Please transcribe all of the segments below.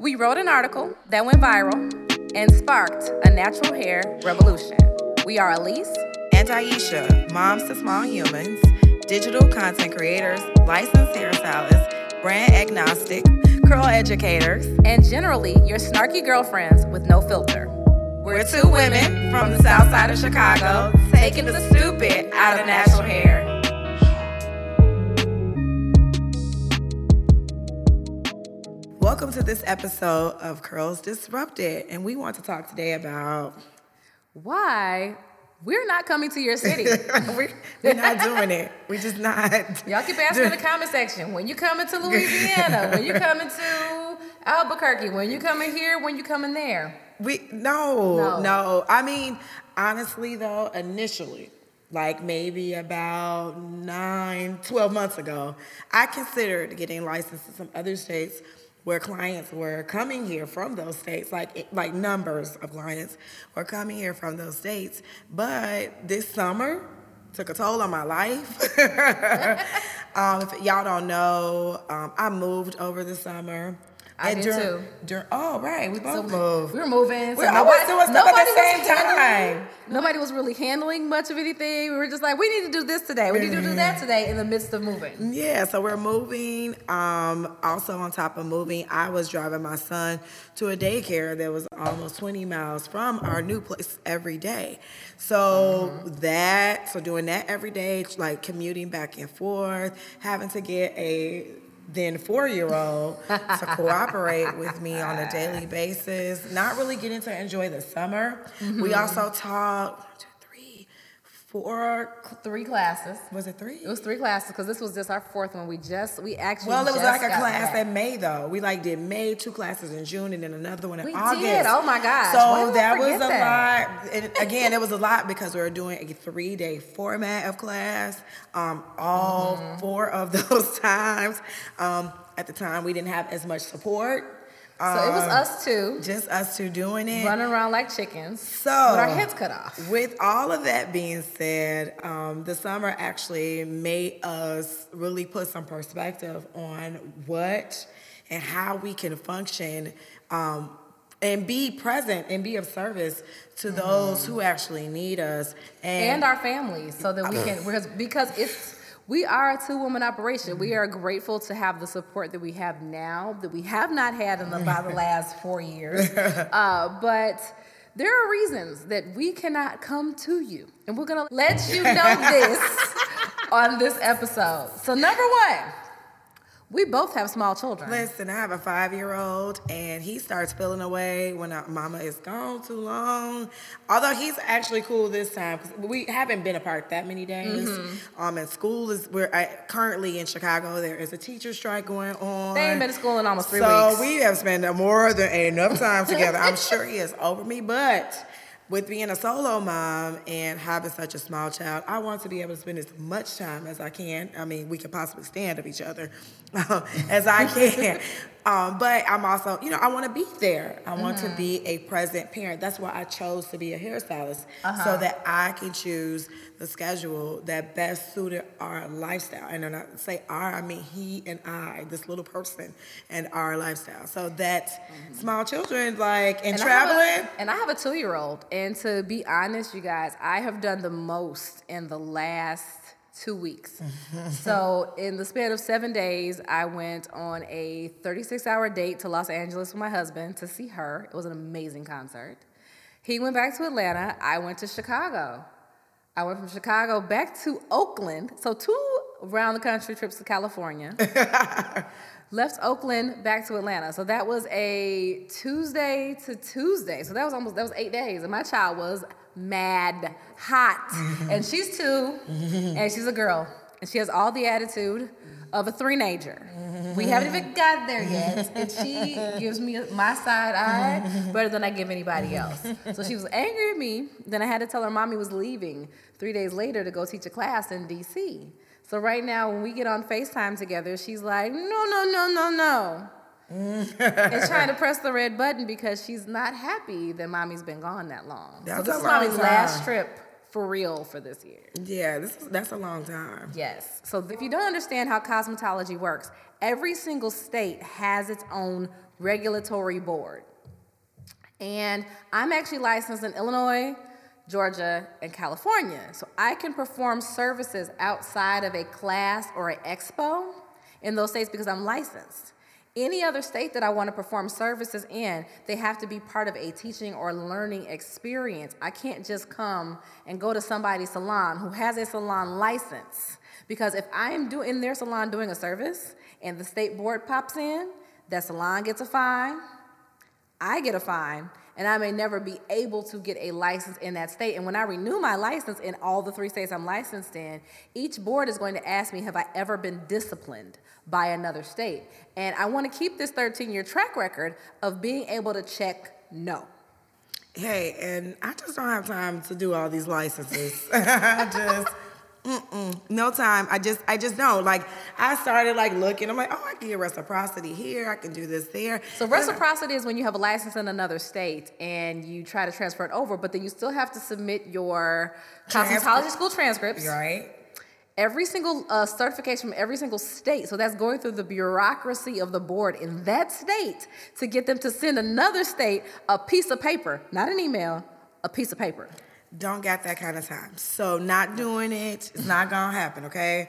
We wrote an article that went viral and sparked a natural hair revolution. We are Elise and Aisha, moms to small humans, digital content creators, licensed hairstylists, brand agnostic, curl educators, and generally your snarky girlfriends with no filter. We're two women from the south side of Chicago taking the stupid out of natural hair. Welcome to this episode of Curls Disrupted, and we want to talk today about why we're not coming to your city. we're, we're, not doing it. We're just not. Y'all keep asking in the comment section when you coming to Louisiana, when you coming to Albuquerque, when you coming here, when you coming there. We no, no, no. I mean, honestly though, initially, like maybe about nine, 12 months ago, I considered getting licensed in some other states where clients were coming here from those states, like like numbers of clients were coming here from those states. But this summer took a toll on my life. um, if y'all don't know, um, I moved over the summer. I and did during, too. During, oh, right. We both so moved. We were moving. We are always doing stuff at the same time. Nobody was really handling much of anything. We were just like, we need to do this today. We need to do that today in the midst of moving. Yeah, so we're moving. Um, also, on top of moving, I was driving my son to a daycare that was almost 20 miles from our new place every day. So mm-hmm. that, so doing that every day, like commuting back and forth, having to get a then four year old to cooperate with me on a daily basis, not really getting to enjoy the summer. Mm-hmm. We also taught four, three classes. Was it three? It was three classes because this was just our fourth one. We just we actually well, it was like a class in May though. We like did May, two classes in June, and then another one in we August. Did. Oh my gosh! So that was a that? lot. And again, it was a lot because we were doing a three day format of class. Um, all mm-hmm. four of those times. Um, at the time, we didn't have as much support. So it was um, us two. Just us two doing it. Running around like chickens. So with our heads cut off. With all of that being said, um, the summer actually made us really put some perspective on what and how we can function um, and be present and be of service to mm-hmm. those who actually need us and, and our families so that we can because because it's we are a two woman operation. We are grateful to have the support that we have now, that we have not had in about the last four years. Uh, but there are reasons that we cannot come to you. And we're going to let you know this on this episode. So, number one, we both have small children. Listen, I have a five year old, and he starts feeling away when our mama is gone too long. Although he's actually cool this time because we haven't been apart that many days. Mm-hmm. Um, and school is we're currently in Chicago. There is a teacher strike going on. They ain't been to school in almost three so weeks. So we have spent more than enough time together. I'm sure he is over me, but with being a solo mom and having such a small child, I want to be able to spend as much time as I can. I mean, we can possibly stand of each other as I can. Um, but I'm also, you know, I want to be there. I want mm-hmm. to be a present parent. That's why I chose to be a hairstylist, uh-huh. so that I can choose the schedule that best suited our lifestyle. And when I say our, I mean he and I, this little person, and our lifestyle. So that mm-hmm. small children, like, and, and traveling. I a, and I have a two year old. And to be honest, you guys, I have done the most in the last two weeks. so, in the span of seven days, I went on a 36 hour date to Los Angeles with my husband to see her. It was an amazing concert. He went back to Atlanta. I went to Chicago. I went from Chicago back to Oakland. So, two round the country trips to California. Left Oakland back to Atlanta. So that was a Tuesday to Tuesday. So that was almost that was 8 days and my child was mad hot. Mm-hmm. And she's 2 mm-hmm. and she's a girl and she has all the attitude of a three-nager. We haven't even got there yet, and she gives me my side eye better than I give anybody else. So she was angry at me. Then I had to tell her mommy was leaving three days later to go teach a class in D.C. So right now, when we get on FaceTime together, she's like, no, no, no, no, no. Mm. and trying to press the red button because she's not happy that mommy's been gone that long. That's so this is mommy's time. last trip for real for this year. Yeah, this is, that's a long time. Yes. So if you don't understand how cosmetology works, every single state has its own Regulatory Board. And I'm actually licensed in Illinois, Georgia, and California. So I can perform services outside of a class or an expo in those states because I'm licensed. Any other state that I want to perform services in, they have to be part of a teaching or learning experience. I can't just come and go to somebody's salon who has a salon license. Because if I am in their salon doing a service and the state board pops in, that salon gets a fine, I get a fine, and I may never be able to get a license in that state. And when I renew my license in all the three states I'm licensed in, each board is going to ask me, Have I ever been disciplined by another state? And I want to keep this 13 year track record of being able to check no. Hey, and I just don't have time to do all these licenses. I just. Mm-mm, no time. I just, I just don't. Like, I started like looking. I'm like, oh, I can get reciprocity here. I can do this there. So reciprocity is when you have a license in another state and you try to transfer it over, but then you still have to submit your cosmetology school transcripts. Right. Every single uh, certification from every single state. So that's going through the bureaucracy of the board in that state to get them to send another state a piece of paper, not an email, a piece of paper don't got that kind of time. So not doing it is not gonna happen. Okay.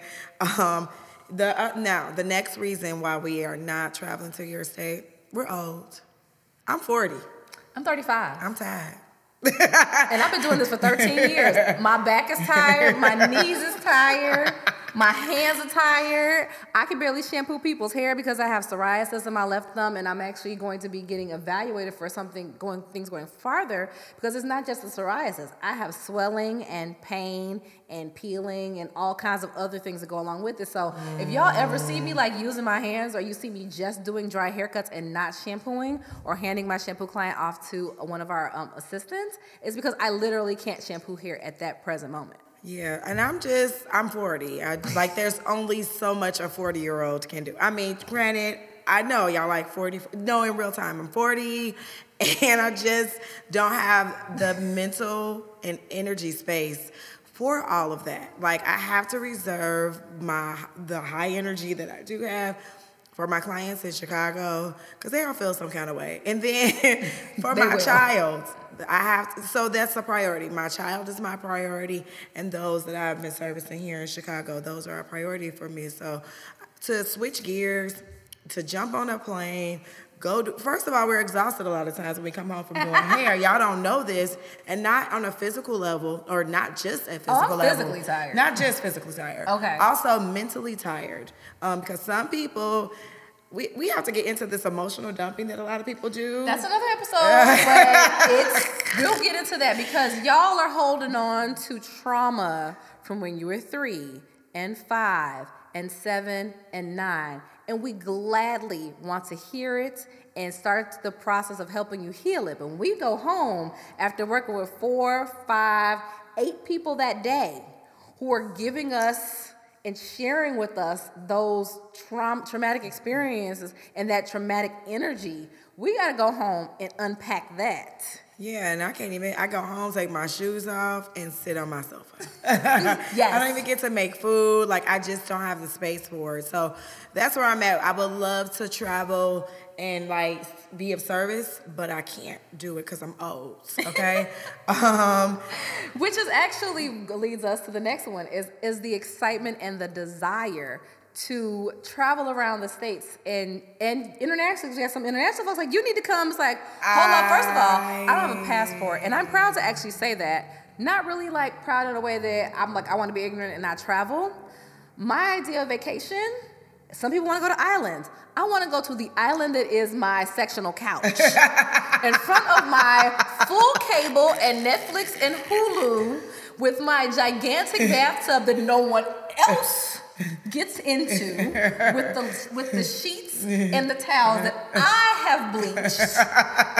Um, the uh, now the next reason why we are not traveling to your state, we're old. I'm 40. I'm 35. I'm tired. and I've been doing this for 13 years. My back is tired. My knees is tired. My hands are tired. I can barely shampoo people's hair because I have psoriasis in my left thumb, and I'm actually going to be getting evaluated for something going things going farther because it's not just the psoriasis. I have swelling and pain and peeling and all kinds of other things that go along with it. So if y'all ever see me like using my hands or you see me just doing dry haircuts and not shampooing or handing my shampoo client off to one of our um, assistants, it's because I literally can't shampoo hair at that present moment. Yeah, and I'm just I'm 40. I, like there's only so much a 40 year old can do. I mean, granted, I know y'all like 40. No, in real time, I'm 40, and I just don't have the mental and energy space for all of that. Like I have to reserve my the high energy that I do have for my clients in Chicago because they all feel some kind of way, and then for my will. child I have to, so that's a priority. My child is my priority, and those that I've been servicing here in Chicago, those are a priority for me. So to switch gears, to jump on a plane, go do, first of all we're exhausted a lot of times when we come home from doing hair y'all don't know this and not on a physical level or not just a physical oh, level physically tired not just physically tired okay also mentally tired um, because some people we, we have to get into this emotional dumping that a lot of people do. That's another episode, but it's we'll get into that because y'all are holding on to trauma from when you were three and five and seven and nine. And we gladly want to hear it and start the process of helping you heal it. But when we go home after working with four, five, eight people that day who are giving us and sharing with us those tra- traumatic experiences and that traumatic energy, we got to go home and unpack that. Yeah, and I can't even. I go home, take my shoes off, and sit on my sofa. yes. I don't even get to make food. Like I just don't have the space for it. So that's where I'm at. I would love to travel and like be of service, but I can't do it because I'm old. Okay. um, Which is actually leads us to the next one is is the excitement and the desire to travel around the states and and internationally. We have some international folks like you need to come. It's like hold on. First of all, I don't have a passport, and I'm proud to actually say that. Not really like proud in a way that I'm like I want to be ignorant and not travel. My idea of vacation. Some people want to go to islands. I want to go to the island that is my sectional couch in front of my full cable and Netflix and Hulu with my gigantic bathtub that no one else gets into with the with the sheets and the towels that I have bleached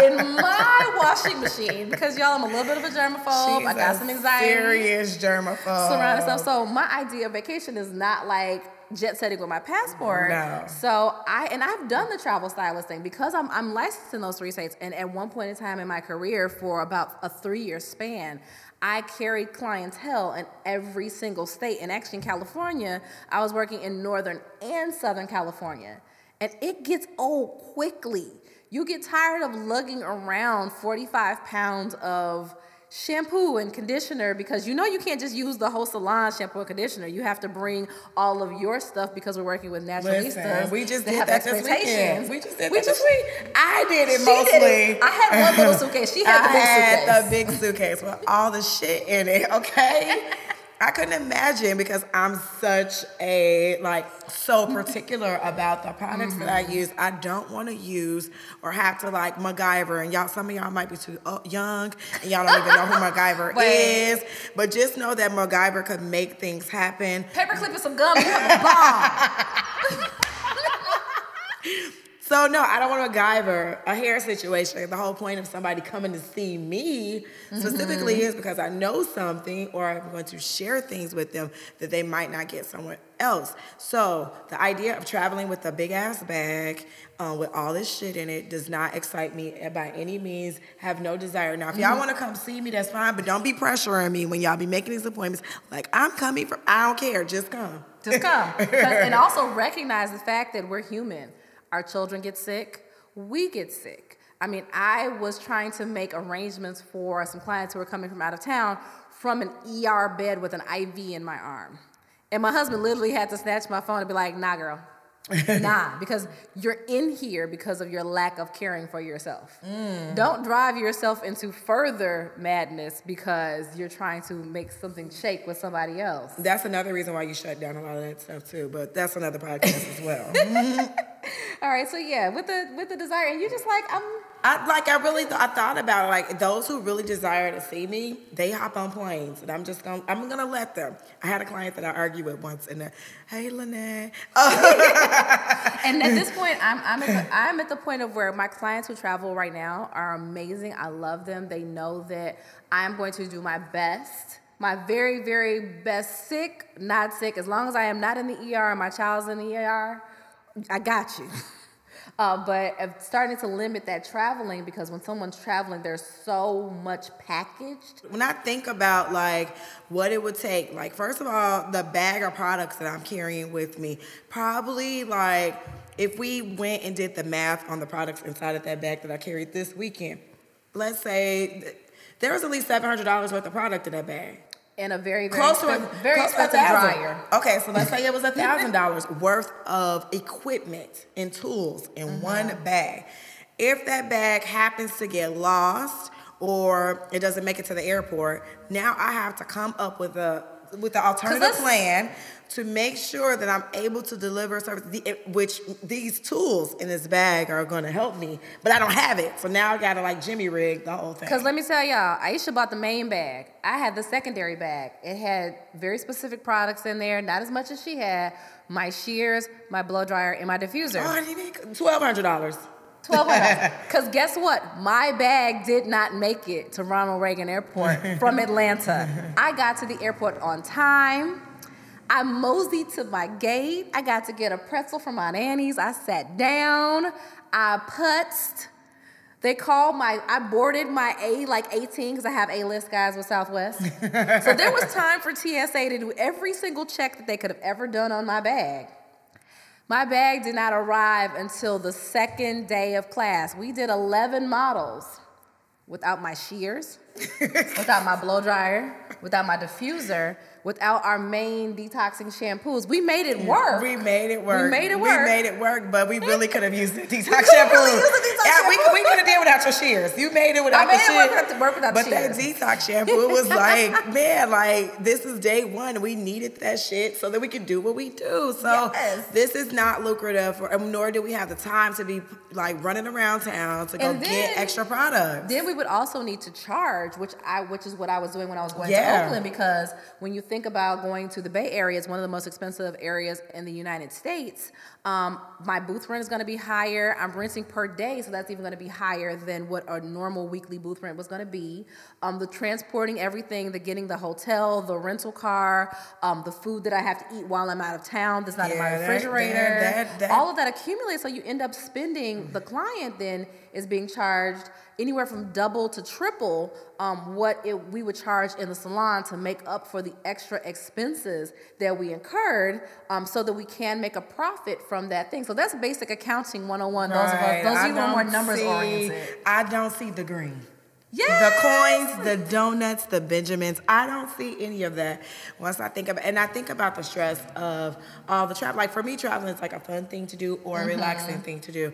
in my washing machine because y'all I'm a little bit of a germaphobe. She's I got some anxiety. Serious germaphobe. Surrounded stuff. So my idea of vacation is not like jet setting with my passport. No. So I and I've done the travel stylist thing because I'm I'm licensed in those three states. And at one point in time in my career, for about a three year span, I carried clientele in every single state. And actually in California, I was working in Northern and Southern California. and it gets old quickly. You get tired of lugging around 45 pounds of shampoo and conditioner because you know you can't just use the whole salon shampoo and conditioner. You have to bring all of your stuff because we're working with naturalistas. we just did have that this weekend. expectations. We just did We that just- week. I did it She mostly. did it. I had one little suitcase. She had the I big had suitcase. the big suitcase with all the shit in it. Okay. I couldn't imagine because I'm such a like so particular about the products that Mm-hmm. I use. I don't want to use or have to like MacGyver. And y'all, some of y'all might be too uh, young and y'all don't even know who MacGyver is. But just know that MacGyver could make things happen. Paperclip and some gum, you have a bomb. So no, I don't want to MacGyver a hair situation. The whole point of somebody coming to see me specifically Mm-hmm. is because I know something or I'm going to share things with them that they might not get somewhere else. So the idea of traveling with a big ass bag uh, with all this shit in it does not excite me by any means. Have no desire. Now, if y'all Mm-hmm. want to come see me, that's fine, but don't be pressuring me when y'all be making these appointments. Like I'm coming from. I don't care. Just come. Just come. and also recognize the fact that we're human. Our children get sick, we get sick. I mean, I was trying to make arrangements for some clients who were coming from out of town from an ER bed with an IV in my arm. And my husband literally had to snatch my phone and be like, nah, girl. nah, because you're in here because of your lack of caring for yourself. Don't drive yourself into further madness because you're trying to make something shake with somebody else. That's another reason why you shut down a lot of that stuff too. But that's another podcast as well. All right, so yeah, with the with the desire, and you just like I'm. I like I really th- I thought about it, like those who really desire to see me, they hop on planes, and I'm just gonna I'm gonna let them. I had a client that I argued with once, and uh, hey Lynette, And at this point, I'm I'm at, the, I'm at the point of where my clients who travel right now are amazing. I love them. They know that I'm going to do my best, my very very best, sick, not sick. As long as I am not in the ER and my child's in the ER, I got you. Uh, but starting to limit that traveling because when someone's traveling, there's so much packaged. when I think about like what it would take, like first of all, the bag of products that I'm carrying with me, probably like if we went and did the math on the products inside of that bag that I carried this weekend, let's say th- there was at least seven hundred dollars worth of product in that bag. And a very, very, Close to a expensive, very close to a expensive dryer. Okay, so let's say it was a thousand dollars worth of equipment and tools in Mm-hmm. one bag. If that bag happens to get lost or it doesn't make it to the airport, now I have to come up with a with the alternative plan to make sure that I'm able to deliver service. Which these tools in this bag are going to help me, but I don't have it, so now I got to like Jimmy rig the whole thing. Because let me tell y'all, Aisha bought the main bag. I had the secondary bag. It had very specific products in there, not as much as she had. My shears, my blow dryer, and my diffuser. oh, I didn't even twelve hundred dollars. Twelve hundred. Because guess what? My bag did not make it to Ronald Reagan Airport from Atlanta. I got to the airport on time. I moseyed to my gate. I got to get a pretzel from Auntie Anne's. I sat down. I putzed. They called my, I boarded my A like 18 because I have A list guys with Southwest. so there was time for TSA to do every single check that they could have ever done on my bag. My bag did not arrive until the second day of class. We did 11 models without my shears, without my blow dryer, without my diffuser, without our main detoxing shampoos. We made it work. We made it work. We made it work. We made it work, but we really could have used the detox shampoo. really detox yeah, we, shampoo. we could have did without your shears. You made it without I made the it shears. work without- work without but the that detox shampoo was like, man, like this is day one. We needed that shit so that we could do what we do. So Yes. this is not lucrative, or, nor do we have the time to be like running around town to go And get extra products. Then we would also need to charge, which I which is what I was doing when I was going Yeah. to Oakland because when you think about going to the Bay Area, it's one of the most expensive areas in the United States. Um, my booth rent is going to be higher. I'm renting per day, so that's even going to be higher than what a normal weekly booth rent was going to be. Um, the transporting everything, the getting the hotel, the rental car, um, the food that I have to eat while I'm out of town that's not in my Yeah, refrigerator, that- that- that- all of that accumulates. So you end up spending. The client then is being charged anywhere from double to triple um, what it, we would charge in the salon to make up for the extra expenses that we incurred um, so that we can make a profit from that thing. So that's basic accounting 101. Those of us, those of you who are more numbers see, oriented. I don't see the green. Yes. The coins, the donuts, the Benjamins. I don't see any of that once I think about and I think about the stress of all the travel. Like for me, traveling is like a fun thing to do or a Mm-hmm. relaxing thing to do.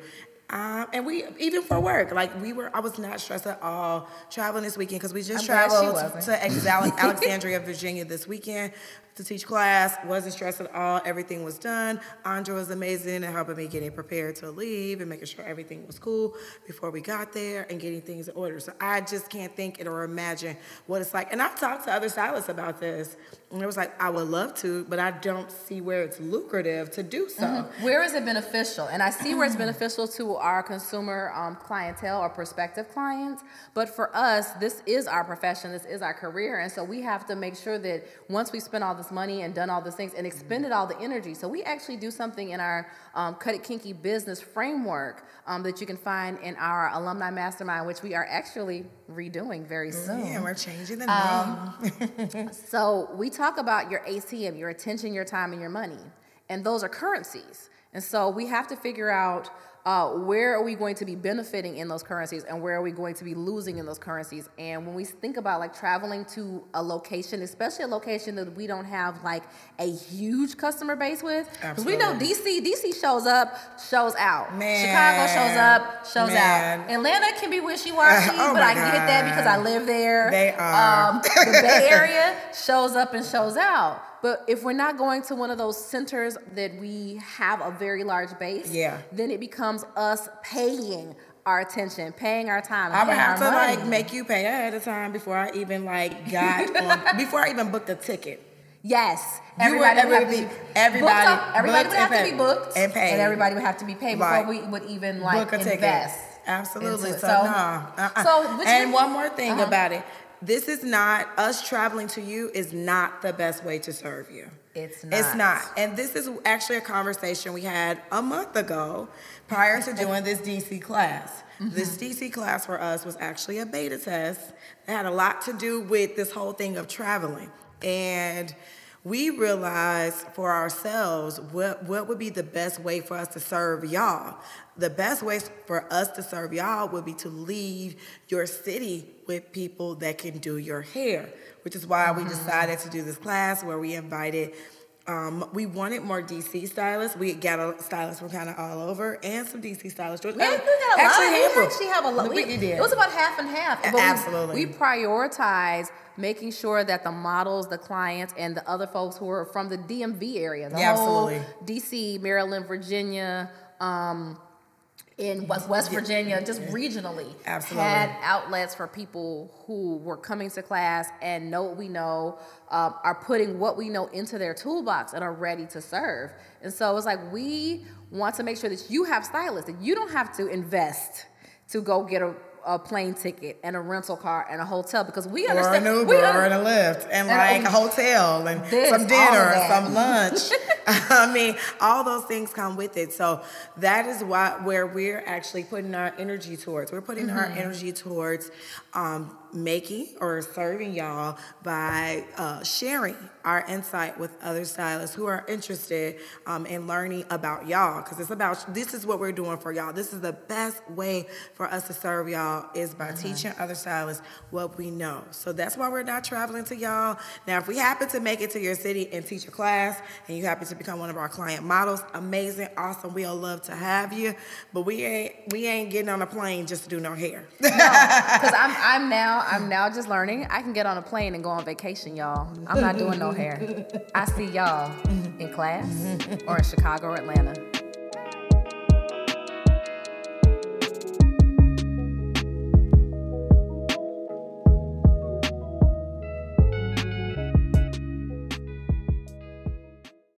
Um, and we even for work, like we were, I was not stressed at all traveling this weekend because we just I'm traveled to Alexandria, Virginia this weekend to teach class. Wasn't stressed at all. Everything was done. Andra was amazing and helping me getting prepared to leave and making sure everything was cool before we got there and getting things in order. So I just can't think it or imagine what it's like. And I've talked to other stylists about this. And it was like, I would love to, but I don't see where it's lucrative to do so. Where is it beneficial? And I see where it's beneficial to our consumer um, clientele or prospective clients. But for us, this is our profession, this is our career. And so we have to make sure that once we spend all this money and done all these things and expended all the energy, so we actually do something in our um, Cut It Kinky business framework um, that you can find in our alumni mastermind, which we are actually redoing very soon. Yeah, we're changing the um, name. So we talk about your ATM, your attention, your time, and your money, and those are currencies. And so we have to figure out uh, where are we going to be benefiting in those currencies, and where are we going to be losing in those currencies. And when we think about like traveling to a location, especially a location that we don't have like a huge customer base with, because we know DC, DC shows up, shows out. Man. Chicago shows up, shows Man. out. Atlanta can be wishy washy, Oh but I get that because I live there. They are. Um, the Bay Area shows up and shows out. But if we're not going to one of those centers that we have a very large base, Yeah. then it becomes us paying our attention, paying our time. and I would paying have to money. like make you pay ahead of time before I even like got on, before I even booked a ticket. Yes, You would- everybody would, have to be everybody up. Everybody would have and to be booked And paid. and everybody would have to be paid Right. before we would even like book a ticket. invest. Absolutely. So, So- no. Uh-uh. so and one more thing Uh-huh. about it. This is not us traveling to you is not the best way to serve you. It's not. It's not. And this is actually a conversation we had a month ago prior to doing this DC class. This mm-hmm. DC class for us was actually a beta test. It had a lot to do with this whole thing of traveling. And we realized for ourselves what, what would be the best way for us to serve y'all. The best way for us to serve y'all would be to leave your city with people that can do your hair, which is why we mm-hmm. decided to do this class where we invited um, we wanted more DC stylists. We got a stylist from kind of all over, and some DC stylists. Yeah, we got a actually, lot. We actually have a lot. We, We, did. It was about half and half. But we- Absolutely. We, prioritize making sure that the models, the clients, and the other folks who are from the DMV area, the Yeah, whole absolutely. DC, Maryland, Virginia, um, in West, West Virginia, just regionally, Absolutely. had outlets for people who were coming to class and know what we know, um, are putting what we know into their toolbox and are ready to serve. And so it's like we want to make sure that you have stylists, that you don't have to invest to go get a, a plane ticket and a rental car and a hotel because we or understand. an Uber we or a Lyft and, And like a- hotel and This, some dinner or some lunch. I mean, all those things come with it. So that is why where we're actually putting our energy towards. We're putting our Mm-hmm. energy towards um, making or serving y'all by uh, sharing our insight with other stylists who are interested um, in learning about y'all because it's about this is what we're doing for y'all. This is the best way for us to serve y'all is by Mm-hmm. teaching other stylists what we know. So that's why we're not traveling to y'all. Now, if we happen to make it to your city and teach a class and you happen to become one of our client models, amazing, awesome. We'll love to have you. But we ain't we ain't getting on a plane just to do no hair. No, because I'm, I'm now I'm now just learning. I can get on a plane and go on vacation, y'all. I'm not doing no hair. I see y'all in class or in Chicago or Atlanta.